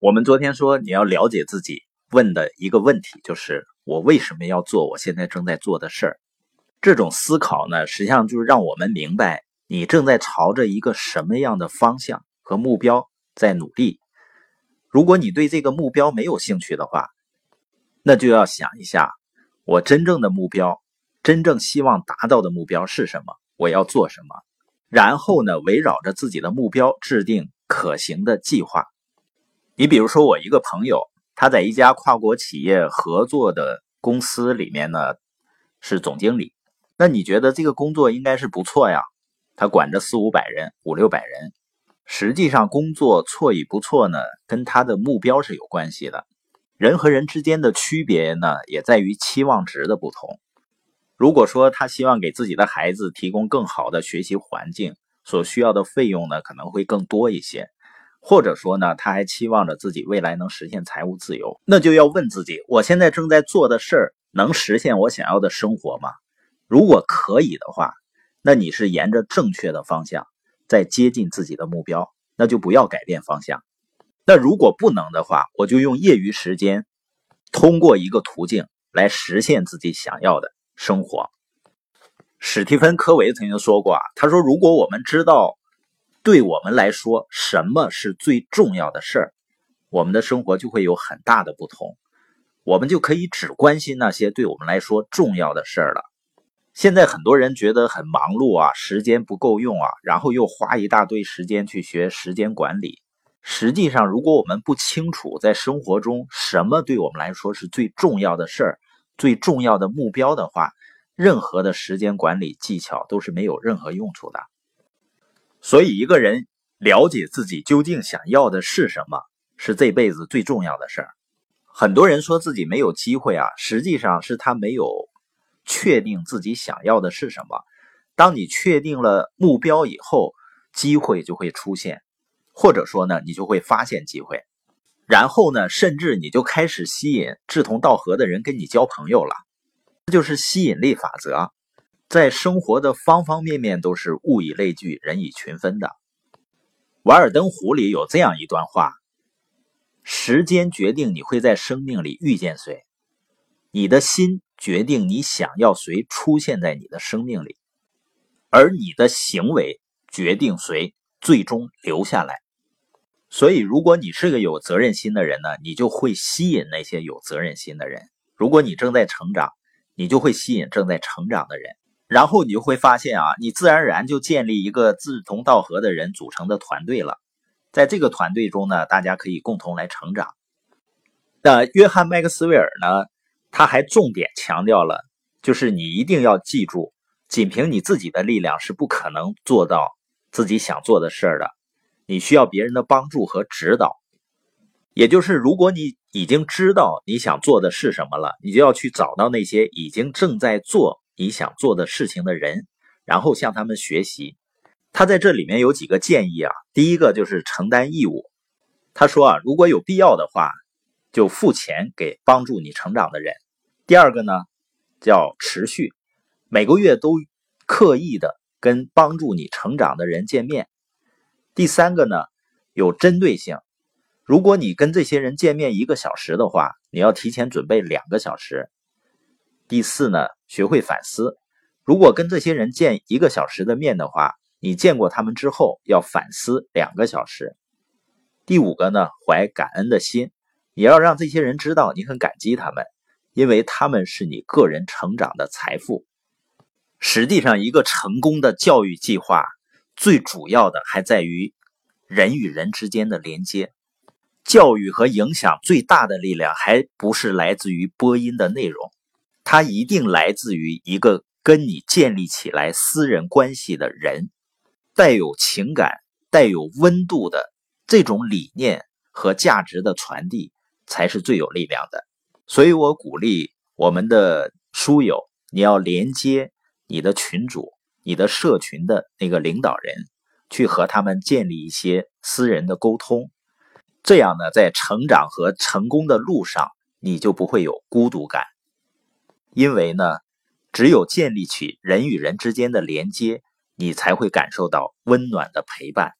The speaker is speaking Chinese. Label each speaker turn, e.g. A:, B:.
A: 我们昨天说你要了解自己，问的一个问题就是我为什么要做我现在正在做的事儿？这种思考呢，实际上就是让我们明白你正在朝着一个什么样的方向和目标在努力。如果你对这个目标没有兴趣的话，那就要想一下，我真正的目标，真正希望达到的目标是什么？我要做什么？然后呢，围绕着自己的目标制定可行的计划。你比如说，我一个朋友，他在一家跨国企业合作的公司里面呢，是总经理。那你觉得这个工作应该是不错呀？他管着四五百人、五六百人。实际上，工作错与不错呢，跟他的目标是有关系的。人和人之间的区别呢，也在于期望值的不同。如果说他希望给自己的孩子提供更好的学习环境，所需要的费用呢，可能会更多一些。或者说呢，他还期望着自己未来能实现财务自由，那就要问自己：我现在正在做的事儿能实现我想要的生活吗？如果可以的话，那你是沿着正确的方向在接近自己的目标，那就不要改变方向。那如果不能的话，我就用业余时间，通过一个途径来实现自己想要的生活。史蒂芬·科维曾经说过啊，他说：“如果我们知道。”对我们来说，什么是最重要的事儿？我们的生活就会有很大的不同，我们就可以只关心那些对我们来说重要的事儿了。现在很多人觉得很忙碌啊，时间不够用啊，然后又花一大堆时间去学时间管理。实际上，如果我们不清楚在生活中什么对我们来说是最重要的事儿、最重要的目标的话，任何的时间管理技巧都是没有任何用处的。所以，一个人了解自己究竟想要的是什么，是这辈子最重要的事儿。很多人说自己没有机会啊，实际上是他没有确定自己想要的是什么。当你确定了目标以后，机会就会出现，或者说呢，你就会发现机会，然后呢，甚至你就开始吸引志同道合的人跟你交朋友了。这就是吸引力法则。在生活的方方面面都是物以类聚，人以群分的。《瓦尔登湖》里有这样一段话：“时间决定你会在生命里遇见谁，你的心决定你想要谁出现在你的生命里，而你的行为决定谁最终留下来。”所以，如果你是个有责任心的人呢，你就会吸引那些有责任心的人；如果你正在成长，你就会吸引正在成长的人。然后你就会发现啊，你自然而然就建立一个志同道合的人组成的团队了。在这个团队中呢，大家可以共同来成长。那约翰麦克斯韦尔呢，他还重点强调了，就是你一定要记住，仅凭你自己的力量是不可能做到自己想做的事儿的，你需要别人的帮助和指导。也就是，如果你已经知道你想做的是什么了，你就要去找到那些已经正在做。你想做的事情的人，然后向他们学习。他在这里面有几个建议啊。第一个就是承担义务。他说啊，如果有必要的话，就付钱给帮助你成长的人。第二个呢，叫持续，每个月都刻意的跟帮助你成长的人见面。第三个呢，有针对性。如果你跟这些人见面一个小时的话，你要提前准备两个小时。第四呢，学会反思。如果跟这些人见一个小时的面的话，你见过他们之后要反思两个小时。第五个呢，怀感恩的心，也要让这些人知道你很感激他们，因为他们是你个人成长的财富。实际上，一个成功的教育计划，最主要的还在于人与人之间的连接。教育和影响最大的力量，还不是来自于播音的内容。它一定来自于一个跟你建立起来私人关系的人，带有情感、带有温度的这种理念和价值的传递，才是最有力量的。所以我鼓励我们的书友，你要连接你的群主、你的社群的那个领导人，去和他们建立一些私人的沟通。这样呢，在成长和成功的路上，你就不会有孤独感。因为呢，只有建立起人与人之间的连接，你才会感受到温暖的陪伴。